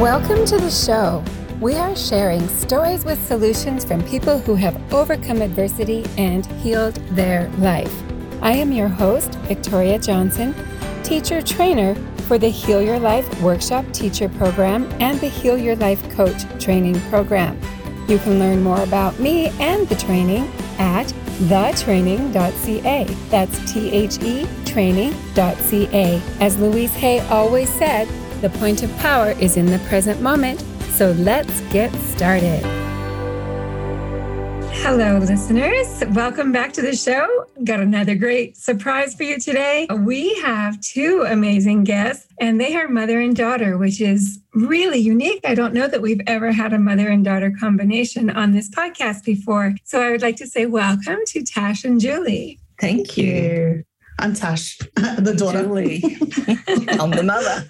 Welcome to the show. We are sharing stories with solutions from people who have overcome adversity and healed their life. I am your host, Victoria Johnson, teacher trainer for the Heal Your Life Workshop Teacher Program and the Heal Your Life Coach Training Program. You can learn more about me and the training at thetraining.ca. That's T H E training.ca. As Louise Hay always said, the point of power is in the present moment, so let's get started. Hello, listeners. Welcome back to the show. Got another great surprise for you today. We have two amazing guests, and they are mother and daughter, which is really unique. I don't know that we've ever had a mother and daughter combination on this podcast before. So I would like to say welcome to Tash and Julie. Thank you. I'm Tash, the daughter. Julie. I'm the mother.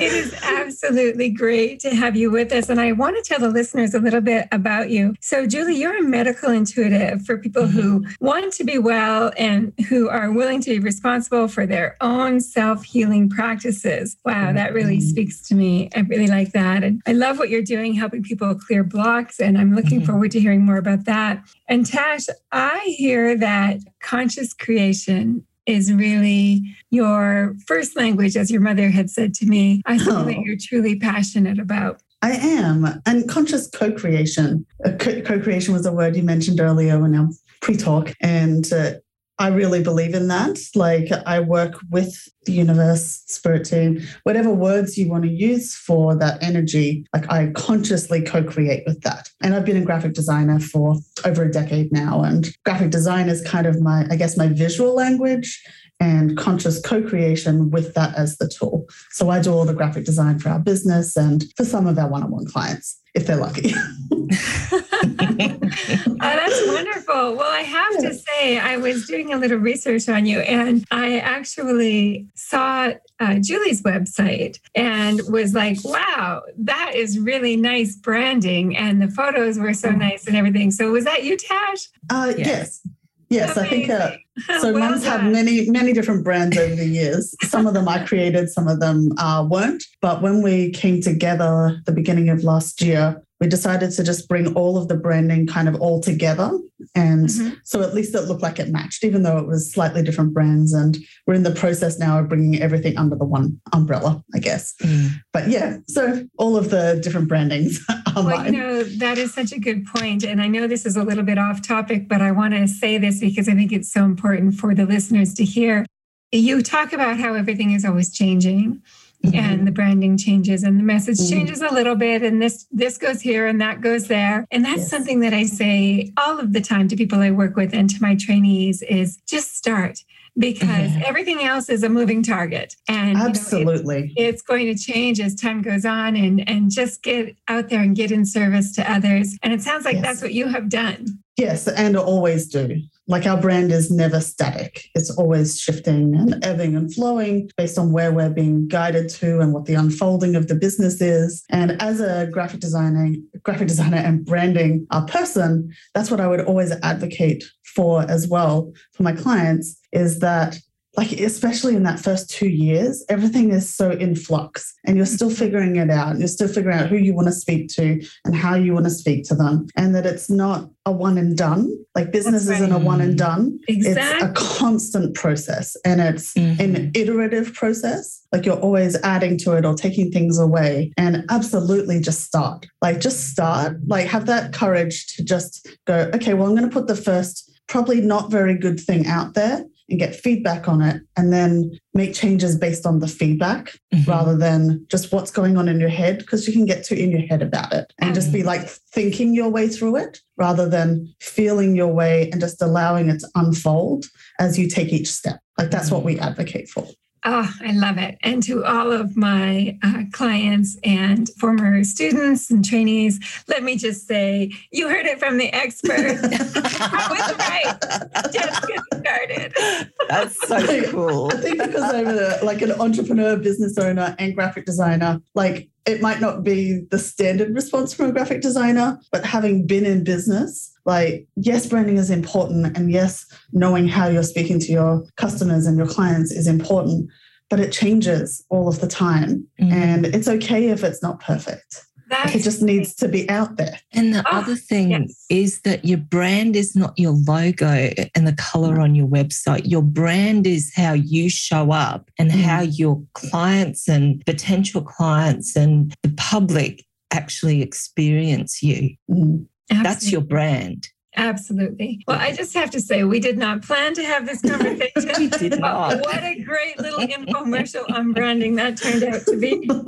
it is absolutely great to have you with us. And I want to tell the listeners a little bit about you. So, Julie, you're a medical intuitive for people mm-hmm. who want to be well and who are willing to be responsible for their own self healing practices. Wow, that really mm-hmm. speaks to me. I really like that. And I love what you're doing, helping people clear blocks. And I'm looking mm-hmm. forward to hearing more about that. And Tash, I hear that conscious creation is really your first language, as your mother had said to me. I think oh. that you're truly passionate about. I am. And conscious co creation. Uh, co creation was a word you mentioned earlier in our pre talk. And uh, I really believe in that. Like I work with the universe, spirit team, whatever words you want to use for that energy, like I consciously co-create with that. And I've been a graphic designer for over a decade now. And graphic design is kind of my, I guess, my visual language and conscious co-creation with that as the tool. So I do all the graphic design for our business and for some of our one-on-one clients if they're lucky. oh, that's wonderful. Well, I have to say, I was doing a little research on you, and I actually saw uh, Julie's website and was like, wow, that is really nice branding. And the photos were so nice and everything. So, was that you, Tash? Uh, yes. yes. Yes, Amazing. I think uh, so. well Mum's had many, many different brands over the years. Some of them I created, some of them uh, weren't. But when we came together the beginning of last year, we decided to just bring all of the branding kind of all together. And mm-hmm. so at least it looked like it matched, even though it was slightly different brands. And we're in the process now of bringing everything under the one umbrella, I guess. Mm. But yeah, so all of the different brandings are well. You know, that is such a good point. And I know this is a little bit off topic, but I want to say this because I think it's so important for the listeners to hear. You talk about how everything is always changing mm-hmm. and the branding changes and the message mm-hmm. changes a little bit and this this goes here and that goes there and that's yes. something that i say all of the time to people i work with and to my trainees is just start because mm-hmm. everything else is a moving target and absolutely you know, it's, it's, going to change as time goes on and and just get out there and get in service to others and it sounds like yes. that's what you have done yes and always do like our brand is never static. It's always shifting and ebbing and flowing based on where we're being guided to and what the unfolding of the business is. And as a graphic designer, graphic designer and branding a person, that's what I would always advocate for as well for my clients is that like especially in that first two years everything is so in flux and you're still figuring it out you're still figuring out who you want to speak to and how you want to speak to them and that it's not a one and done like business right. isn't a one and done exactly. it's a constant process and it's mm-hmm. an iterative process like you're always adding to it or taking things away and absolutely just start like just start like have that courage to just go okay well i'm going to put the first probably not very good thing out there and get feedback on it and then make changes based on the feedback mm-hmm. rather than just what's going on in your head because you can get too in your head about it and mm-hmm. just be mm-hmm. like thinking your way through it rather than feeling your way and just allowing it to unfold as you take each step like that's mm-hmm. what we advocate for Oh, I love it. And to all of my uh, clients and former students and trainees, let me just say, you heard it from the expert. I was right. Just get started. That's so cool. I think because I'm a, like an entrepreneur, business owner, and graphic designer, like it might not be the standard response from a graphic designer, but having been in business, like, yes, branding is important. And yes, knowing how you're speaking to your customers and your clients is important. but it changes all of the time. Mm. And it's okay if it's not perfect. That's It just needs to be out there. And the Ah, other thing yes. is that your brand is not your logo and the color on your website. Your brand is how you show up and Mm. how your clients and potential clients and the public actually experience you. Mm. That's your brand. Absolutely. Well, I just have to say, we did not plan to have this conversation. We did not. what a great little infomercial on branding that turned out to be.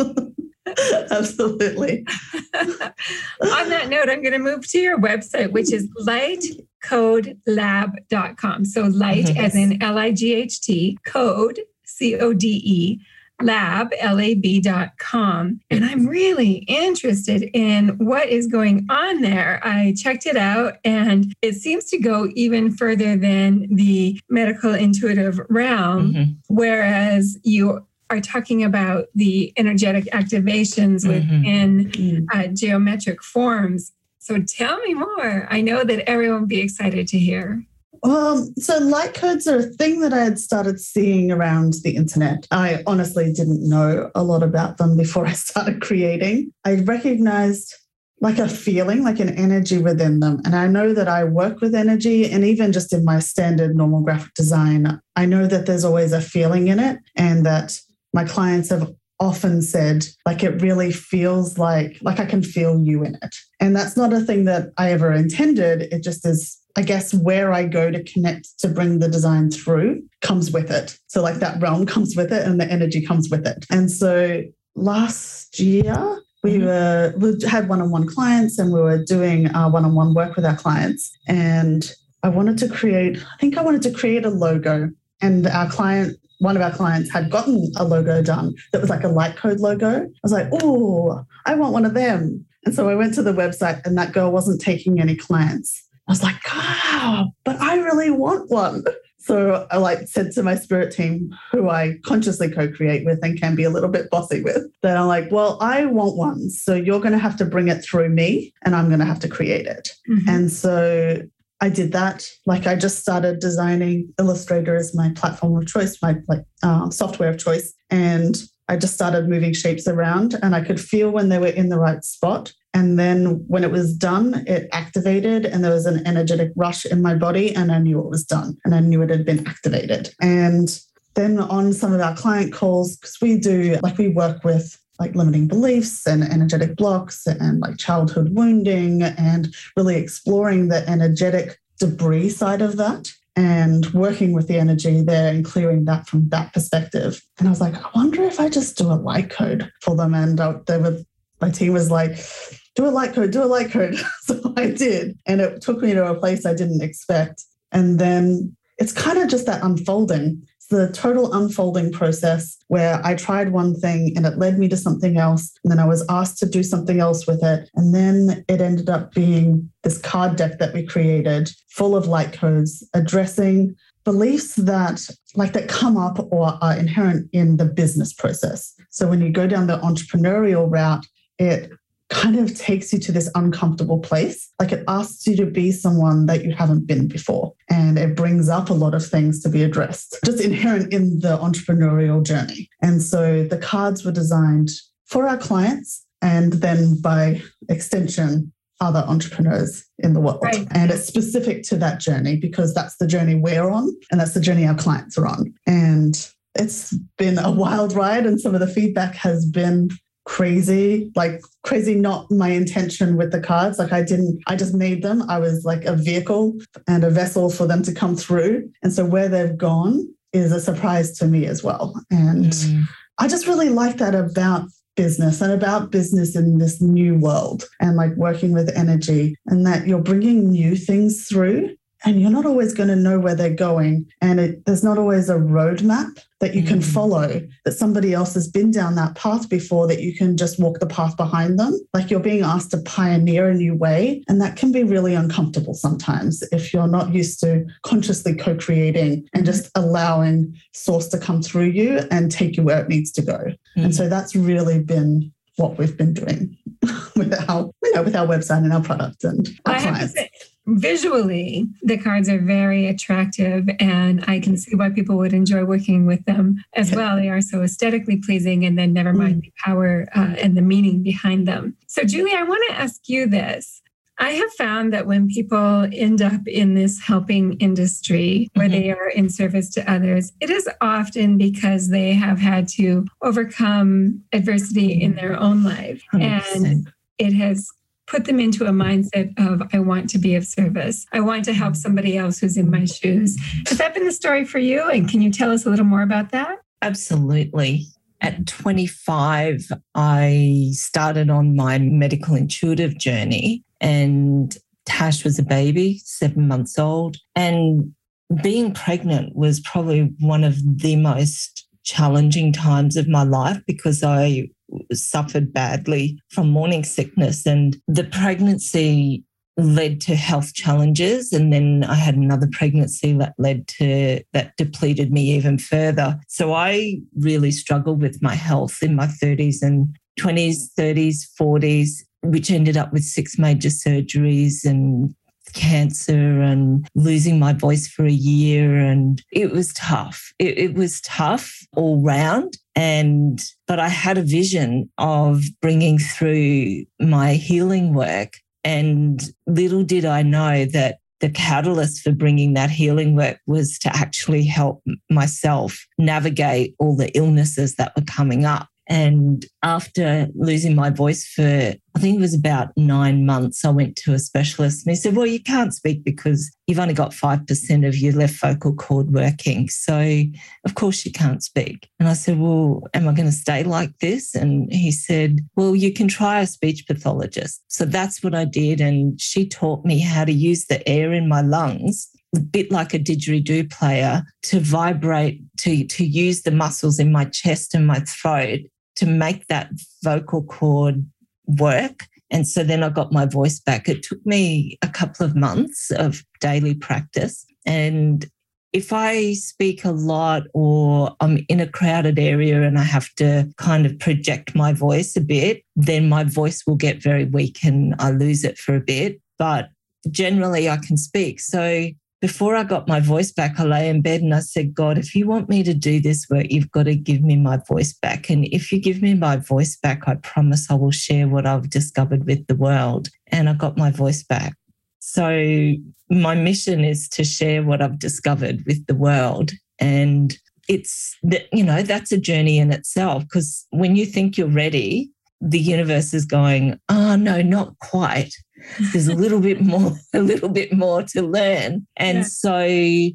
Absolutely. on that note, I'm going to move to your website, which is lightcodelab.com. So light Mhm. as in L I G H T, code, C O D E, lab, L A B dot com. And I'm really interested in what is going on there. I checked it out and it seems to go even further than the medical intuitive realm Mhm. whereas you are talking about the energetic activations Mhm. within Mm. uh, geometric forms. So tell me more. I know that everyone will be excited to hear. Um, so light codes are a thing that I had started seeing around the internet. I honestly didn't know a lot about them before I started creating. I recognized like a feeling, like an energy within them. And I know that I work with energy, and even just in my standard normal graphic design, I know that there's always a feeling in it, and that my clients have often said like it really feels like like I can feel you in it. And that's not a thing that I ever intended. It just is I guess where I go to connect to bring the design through comes with it. So like that realm comes with it and the energy comes with it. And so last year we Mhm. were we had one-on-one clients and we were doing uh, one-on-one work with our clients and I wanted to create I think I wanted to create a logo and our client one of our clients had gotten a logo done that was like a light code logo. I was like, oh, I want one of them. And so I went to the website and that girl wasn't taking any clients. I was like, wow, but I really want one. So I like said to my spirit team, who I consciously co-create with and can be a little bit bossy with, that I'm like, well, I want one. So you're going to have to bring it through me and I'm going to have to create it. Mhm. And so I did that. Like I just started designing Illustrator as my platform of choice, my like uh, software of choice, and I just started moving shapes around, and I could feel when they were in the right spot. And then when it was done, it activated, and there was an energetic rush in my body, and I knew it was done, and I knew it had been activated. And then on some of our client calls, because we do like we work with like limiting beliefs and energetic blocks and like childhood wounding and really exploring the energetic debris side of that and working with the energy there and clearing that from that perspective. And I was like, I wonder if I just do a light code for them. And uh, they were, my team was like, do a light code, do a light code. so I did. And it took me to a place I didn't expect. And then it's kind of just that unfolding. The total unfolding process where I tried one thing and it led me to something else. And then I was asked to do something else with it. And then it ended up being this card deck that we created full of light codes addressing beliefs that like that come up or are inherent in the business process. So when you go down the entrepreneurial route, it kind of takes you to this uncomfortable place. Like it asks you to be someone that you haven't been before. And it brings up a lot of things to be addressed, just inherent in the entrepreneurial journey. And so the cards were designed for our clients and then by extension, other entrepreneurs in the world. Right. And it's specific to that journey because that's the journey we're on and that's the journey our clients are on. And it's been a wild ride, and some of the feedback has been crazy like crazy not my intention with the cards. Like i didn't i just made them. I was like a vehicle and a vessel for them to come through. And so where they've gone is a surprise to me as well. And Mm. I just really like that about business and about business in this new world and like working with energy and that you're bringing new things through and you're not always going to know where they're going. And it, there's not always a roadmap that you can Mm. follow, that somebody else has been down that path before, that you can just walk the path behind them. Like you're being asked to pioneer a new way. And that can be really uncomfortable sometimes if you're not used to consciously co creating and just allowing source to come through you and take you where it needs to go. And so that's really been what we've been doing with our, you know, with our website and our product and our I have to clients. say, visually, the cards are very attractive, and I can see why people would enjoy working with them as well. They are so aesthetically pleasing, and then never mind mm. the power uh, and the meaning behind them. So, Julie, I want to ask you this. I have found that when people end up in this helping industry where mm-hmm. they are in service to others, it is often because they have had to overcome adversity in their own life. 100%. And it has put them into a mindset of, I want to be of service. I want to help somebody else who's in my shoes. Has that been the story for you? And can you tell us a little more about that? Absolutely. At 25, I started on my medical intuitive journey, and Tash was a baby, seven months old. And being pregnant was probably one of the most challenging times of my life because I suffered badly from morning sickness. And the pregnancy led to health challenges. And then I had another pregnancy that led to that depleted me even further. So I really struggled with my health in my 30s and 20s, 30s, 40s, which ended up with six major surgeries and cancer and losing my voice for a year. And it was tough. It, it, was tough all round. And, but I had a vision of bringing through my healing work and little did I know that the catalyst for bringing that healing work was to actually help myself navigate all the illnesses that were coming up. And after losing my voice for, I think it was about nine months, I went to a specialist and he said, Well, you can't speak because you've only got 5% of your left vocal cord working. So, of course, you can't speak. And I said, Well, am I going to stay like this? And he said, Well, you can try a speech pathologist. So that's what I did. And she taught me how to use the air in my lungs a bit like a didgeridoo player to vibrate to to use the muscles in my chest and my throat to make that vocal cord work. And so then I got my voice back. It took me a couple of months of daily practice. And if I speak a lot or I'm in a crowded area and I have to kind of project my voice a bit, then my voice will get very weak and I lose it for a bit. But generally, I can speak. So before I got my voice back, I lay in bed and I said, God, if you want me to do this work, you've got to give me my voice back. And if you give me my voice back, I promise I will share what I've discovered with the world. And I got my voice back. So my mission is to share what I've discovered with the world. And it's, you know, that's a journey in itself because when you think you're ready, the universe is going, oh, no, not quite there's a little bit more a little bit more to learn. And yeah. so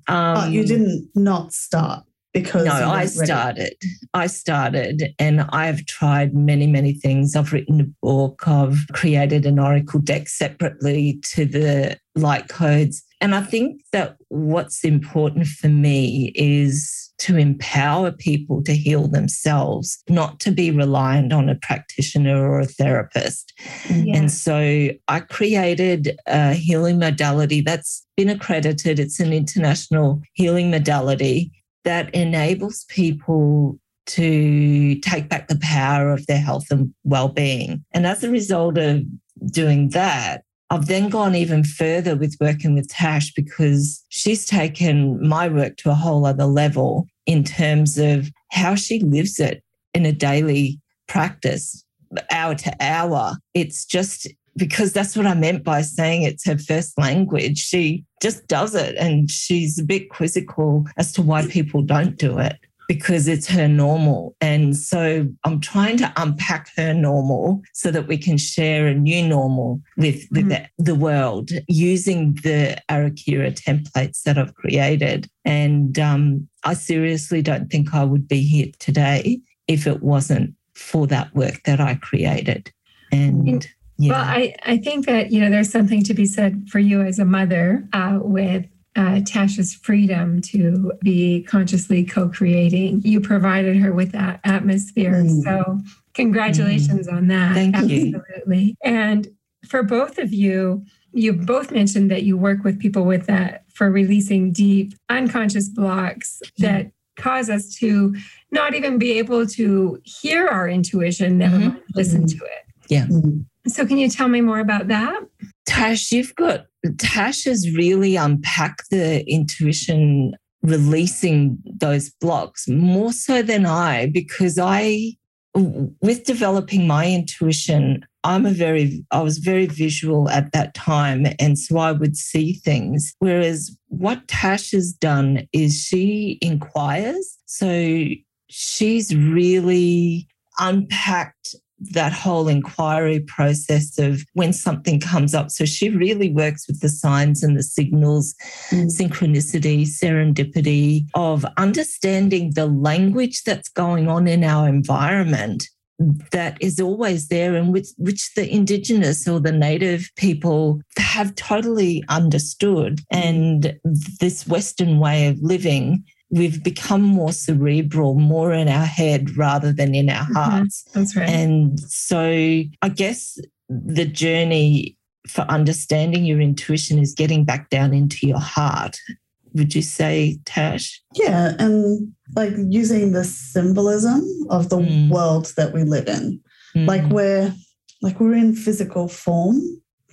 um, oh, you didn't not start because no i started. I started and i've tried many many things. I've written a book. I've created an oracle deck separately to the light codes and i think that what's important for me is to empower people to heal themselves, not to be reliant on a practitioner or a therapist. Yeah. And so I created a healing modality that's been accredited. It's an international healing modality that enables people to take back the power of their health and well-being. And as a result of doing that, I've then gone even further with working with Tash because she's taken my work to a whole other level in terms of how she lives it in a daily practice, hour to hour. It's just because that's what I meant by saying it's her first language. She just does it and she's a bit quizzical as to why people don't do it because it's her normal. And so I'm trying to unpack her normal so that we can share a new normal with, with mm. the, the, world using the Arakira templates that I've created. And um, I seriously don't think I would be here today if it wasn't for that work that I created. And yeah. Well, I, I think that, you know, there's something to be said for you as a mother uh, with uh, Tash's freedom to be consciously co creating. You provided her with that atmosphere. Mm. So, congratulations mm. on that. Thank Absolutely. you. Absolutely. And for both of you, you both mentioned that you work with people with that for releasing deep unconscious blocks that cause us to not even be able to hear our intuition, never mm-hmm. listen mm-hmm. to it. Yeah. So, can you tell me more about that? Tash, you've got Tash has really unpacked the intuition releasing those blocks more so than I, because I, with developing my intuition, I'm a very, I was very visual at that time. And so I would see things. Whereas what Tash has done is she inquires. So she's really unpacked that whole inquiry process of when something comes up. So she really works with the signs and the signals, mm. synchronicity, serendipity of understanding the language that's going on in our environment that is always there and which, which the indigenous or the native people have totally understood. And this Western way of living we've become more cerebral, more in our head rather than in our mm-hmm. hearts. Mm-hmm. That's right. And so I guess the journey for understanding your intuition is getting back down into your heart. Would you say, Tash? Yeah, and like using the symbolism of the mm. world that we live in. Mm. Like we're like we're in physical form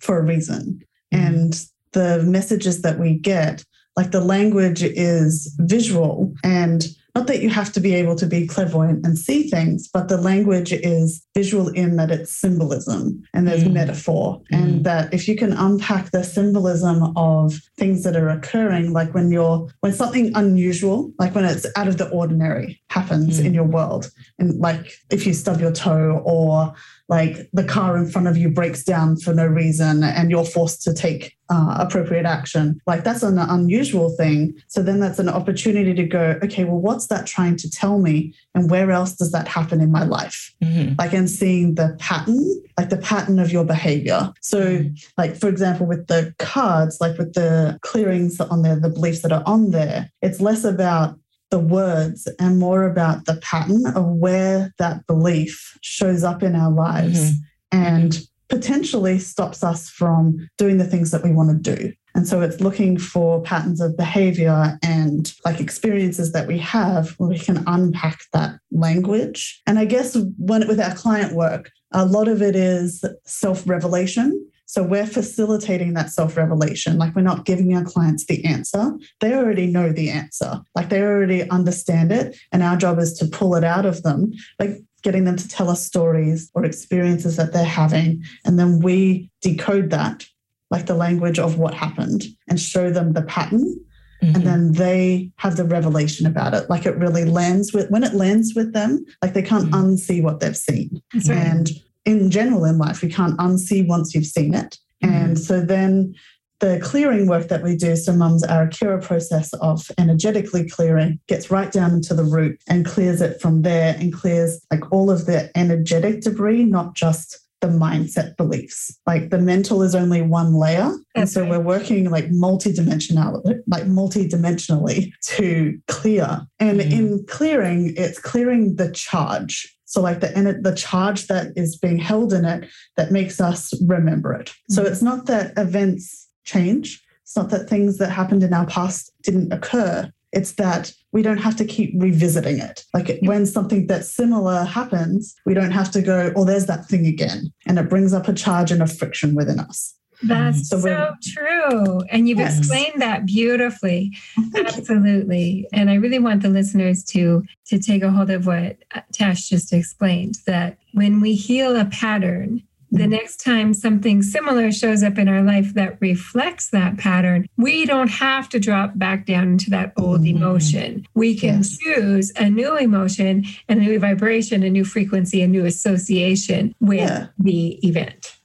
for a reason. Mm. And the messages that we get like the language is visual and not that you have to be able to be clairvoyant and see things, but the language is visual in that it's symbolism and there's mm. metaphor. Mm. And that if you can unpack the symbolism of things that are occurring, like when you're, when something unusual, like when it's out of the ordinary happens mm. in your world, and like if you stub your toe or like the car in front of you breaks down for no reason and you're forced to take uh, appropriate action. Like that's an unusual thing. So then that's an opportunity to go, okay, well, what's that trying to tell me? And where else does that happen in my life? Mm-hmm. Like, and seeing the pattern, like the pattern of your behavior. So, mm-hmm. like, for example, with the cards, like with the clearings on there, the beliefs that are on there, it's less about the words and more about the pattern of where that belief shows up in our lives mm-hmm. and potentially stops us from doing the things that we want to do. And so it's looking for patterns of behavior and like experiences that we have where we can unpack that language. And I guess when with our client work, a lot of it is self-revelation. So we're facilitating that self revelation. Like we're not giving our clients the answer. They already know the answer. Like they already understand it. And our job is to pull it out of them, like getting them to tell us stories or experiences that they're having. And then we decode that, like the language of what happened, and show them the pattern. Mm-hmm. And then they have the revelation about it. Like it really lands with, when it lands with them, like they can't mm-hmm. unsee what they've seen. Right. And in general in life, we can't unsee once you've seen it. Mm-hmm. And so then the clearing work that we do, so mum's Arakira process of energetically clearing, gets right down into the root and clears it from there and clears like all of the energetic debris, not just the mindset beliefs. Like the mental is only one layer. And so we're working like multi-dimensional, like multi-dimensionally to clear. And mm. in clearing, it's clearing the charge. So, like the the charge that is being held in it that makes us remember it. Mm-hmm. So it's not that events change. It's not that things that happened in our past didn't occur. It's that we don't have to keep revisiting it. Like when something that's similar happens, we don't have to go, oh, there's that thing again. And it brings up a charge and a friction within us. That's so, so true. And you've yes. explained that beautifully. Absolutely. And I really want the listeners to to take a hold of what Tash just explained that when we heal a pattern, the mm-hmm. next time something similar shows up in our life that reflects that pattern, we don't have to drop back down into that old mm-hmm. emotion. We can yes. choose a new emotion, a new vibration, a new frequency, a new association with yeah. the event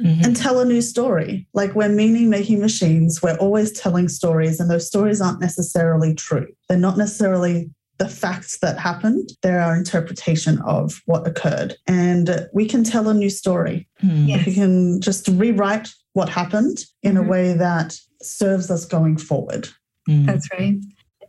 mm-hmm. and tell a new story. Like we're meaning making machines, we're always telling stories, and those stories aren't necessarily true. They're not necessarily the facts that happened, they're our interpretation of what occurred. And we can tell a new story. Mm. Yes. We can just rewrite what happened in mm-hmm. a way that serves us going forward. Mm. That's right.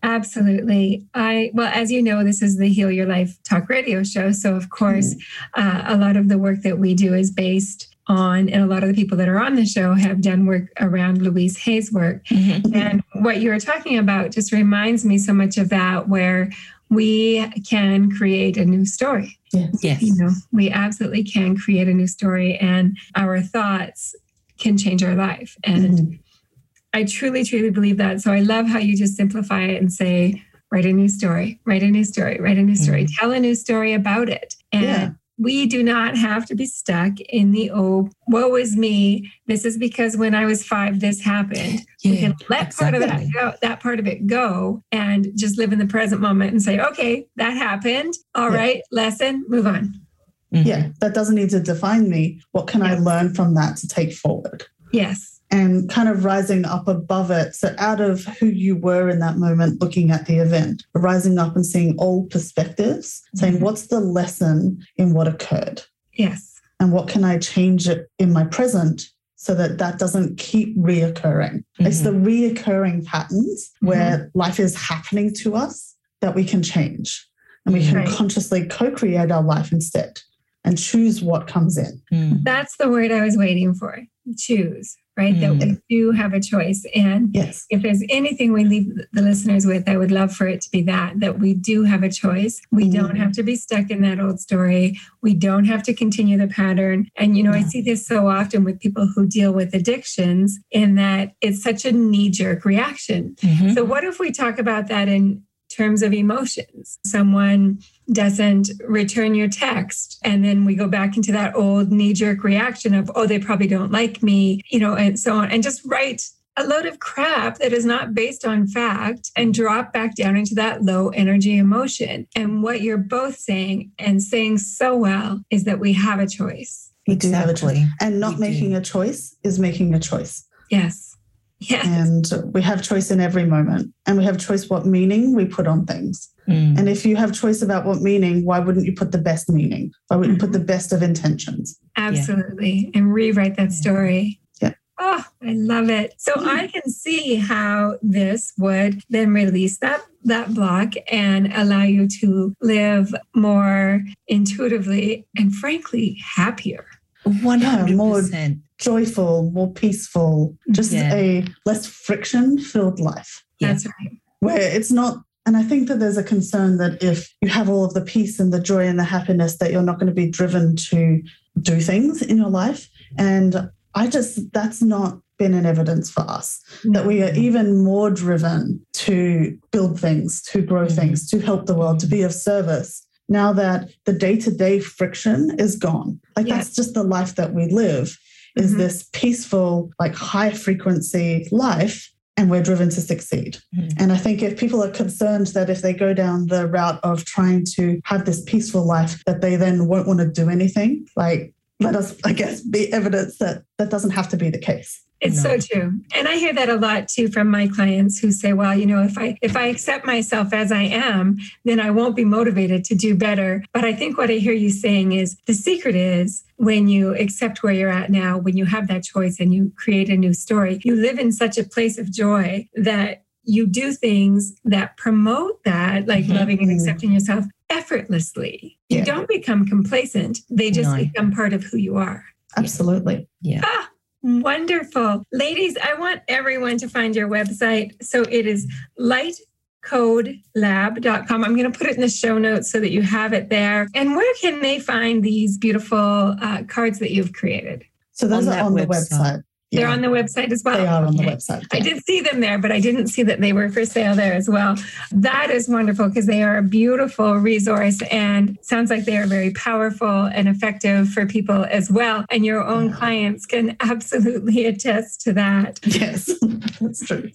Absolutely. I well, as you know, this is the Heal Your Life Talk Radio show. So, of course, mm. uh, a lot of the work that we do is based on, and a lot of the people that are on the show have done work around Louise Hay's work. Mm-hmm. And what you were talking about just reminds me so much of that, where we can create a new story. Yes. yes. You know, we absolutely can create a new story, and our thoughts can change our life. And mm-hmm. I truly, truly believe that. So I love how you just simplify it and say, write a new story, write a new story, write a new story, mm-hmm. tell a new story about it. And yeah. We do not have to be stuck in the oh, woe is me. This is because when I was five, this happened. Yeah, we can let exactly. part of that go, that part of it go and just live in the present moment and say, okay, that happened. All yeah. right, lesson, move on. Mm-hmm. Yeah, that doesn't need to define me. What can yes. I learn from that to take forward? Yes. And kind of rising up above it. So, out of who you were in that moment, looking at the event, rising up and seeing all perspectives, mm-hmm. saying, what's the lesson in what occurred? Yes. And what can I change it in my present so that that doesn't keep reoccurring? Mm-hmm. It's the reoccurring patterns mm-hmm. where life is happening to us that we can change and we can right. consciously co create our life instead and choose what comes in. That's the word I was waiting for choose, right? Mm. That we do have a choice. And yes. if there's anything we leave the listeners with, I would love for it to be that, that we do have a choice. We mm. don't have to be stuck in that old story. We don't have to continue the pattern. And, you know, yeah. I see this so often with people who deal with addictions in that it's such a knee jerk reaction. Mm-hmm. So, what if we talk about that in terms of emotions. Someone doesn't return your text. And then we go back into that old knee jerk reaction of, oh, they probably don't like me, you know, and so on. And just write a load of crap that is not based on fact and drop back down into that low energy emotion. And what you're both saying and saying so well is that we have a choice. We do have a choice. And not we making do. a choice is making a choice. Yes. Yes. And we have choice in every moment. And we have choice what meaning we put on things. Mm. And if you have choice about what meaning, why wouldn't you put the best meaning? Why wouldn't you put the mm-hmm. best of intentions? Absolutely. Yeah. And rewrite that story. Yeah. Oh, I love it. So mm. I can see how this would then release that that block and allow you to live more intuitively and frankly happier. 100%. Yeah, more joyful, more peaceful, just yeah. a less friction filled life. That's right. Where it's not, and I think that there's a concern that if you have all of the peace and the joy and the happiness, that you're not going to be driven to do things in your life. And I just, that's not been an evidence for us that we are even more driven to build things, to grow mm-hmm. things, to help the world, to be of service now that the day to day friction is gone. Like yes. that's just the life that we live is mm-hmm. this peaceful, like high frequency life. And we're driven to succeed. Mm-hmm. And I think if people are concerned that if they go down the route of trying to have this peaceful life, that they then won't want to do anything, like let us, I guess, be evidence that that doesn't have to be the case. It's no. so true. And I hear that a lot too from my clients who say, well, you know, if I if I accept myself as I am, then I won't be motivated to do better. But I think what I hear you saying is the secret is when you accept where you're at now, when you have that choice and you create a new story, you live in such a place of joy that you do things that promote that, like mm-hmm. loving and accepting yourself effortlessly. You don't become complacent. They just no. become part of who you are. Absolutely. Yeah. Ah, Wonderful. Ladies, I want everyone to find your website. So it is lightcodelab.com. I'm going to put it in the show notes so that you have it there. And where can they find these beautiful uh, cards that you've created? So those on are on website. the website. They're on the website as well. They are on the website. Yeah. I did see them there, but I didn't see that they were for sale there as well. That is wonderful because they are a beautiful resource and sounds like they are very powerful and effective for people as well. And your own yeah. clients can absolutely attest to that. Yes, that's true.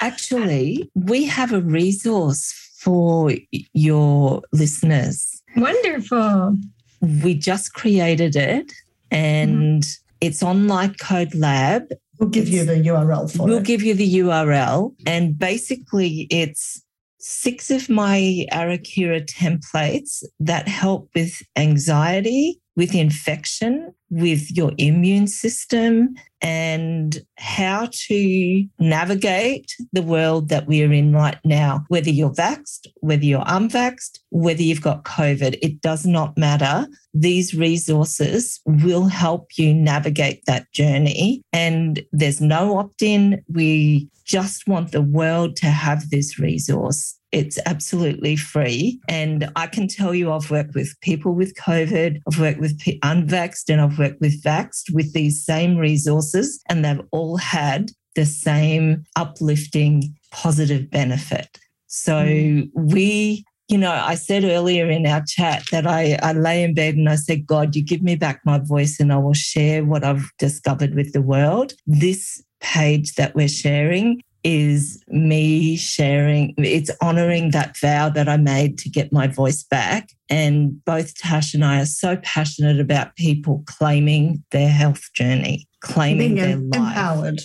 Actually, we have a resource for your listeners. Wonderful. We just created it and mm-hmm it's on Light Code Lab. We'll give it's, you the URL for it. we'll give you the URL. And basically, it's six of my Arakira templates that help with anxiety, with infection, with your immune system, and how to navigate the world that we're in right now. Whether you're vaxxed, whether you're unvaxxed, whether you've got COVID, it does not matter. These resources will help you navigate that journey. And there's no opt in. We just want the world to have this resource It's absolutely free. And I can tell you, I've worked with people with COVID, I've worked with unvaxxed, and I've worked with vaxxed with these same resources, and they've all had the same uplifting positive benefit. So mm. we you know, I said earlier in our chat that I, I lay in bed and I said, God, you give me back my voice and I will share what I've discovered with the world. This page that we're sharing is me sharing, it's honoring that vow that I made to get my voice back. And both Tash and I are so passionate about people claiming their health journey, claiming Being their life. Empowered.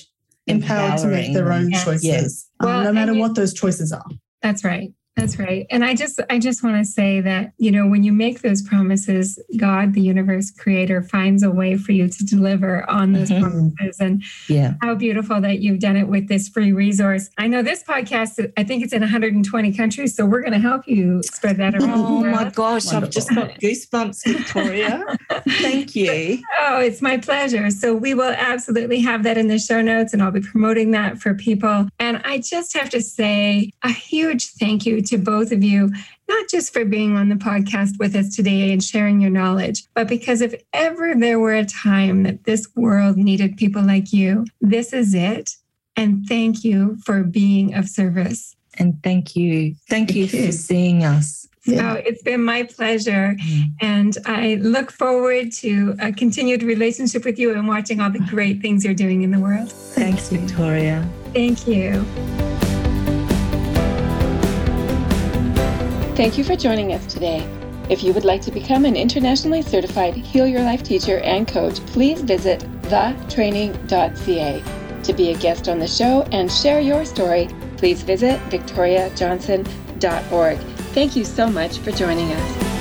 Empowered to make their own choices, yes. um, well, no matter what those choices are. That's right. That's right. And I just I just want to say that, you know, when you make those promises, God, the universe creator finds a way for you to deliver on those mm-hmm. promises and yeah. how beautiful that you've done it with this free resource. I know this podcast I think it's in 120 countries, so we're going to help you spread that around. Oh my gosh, Wonderful. I've just got goosebumps, Victoria. Thank you. Oh, it's my pleasure. So we will absolutely have that in the show notes and I'll be promoting that for people. And I just have to say a huge thank you to both of you, not just for being on the podcast with us today and sharing your knowledge, but because if ever there were a time that this world needed people like you, this is it. And thank you for being of service. And thank you. Thank, thank you, you for seeing us. So it's been my pleasure. Mm. And I look forward to a continued relationship with you and watching all the great things you're doing in the world. Thanks, Victoria. Thank you. Thank you for joining us today. If you would like to become an internationally certified Heal Your Life teacher and coach, please visit thetraining.ca. To be a guest on the show and share your story, please visit victoriajohnson.org. Thank you so much for joining us.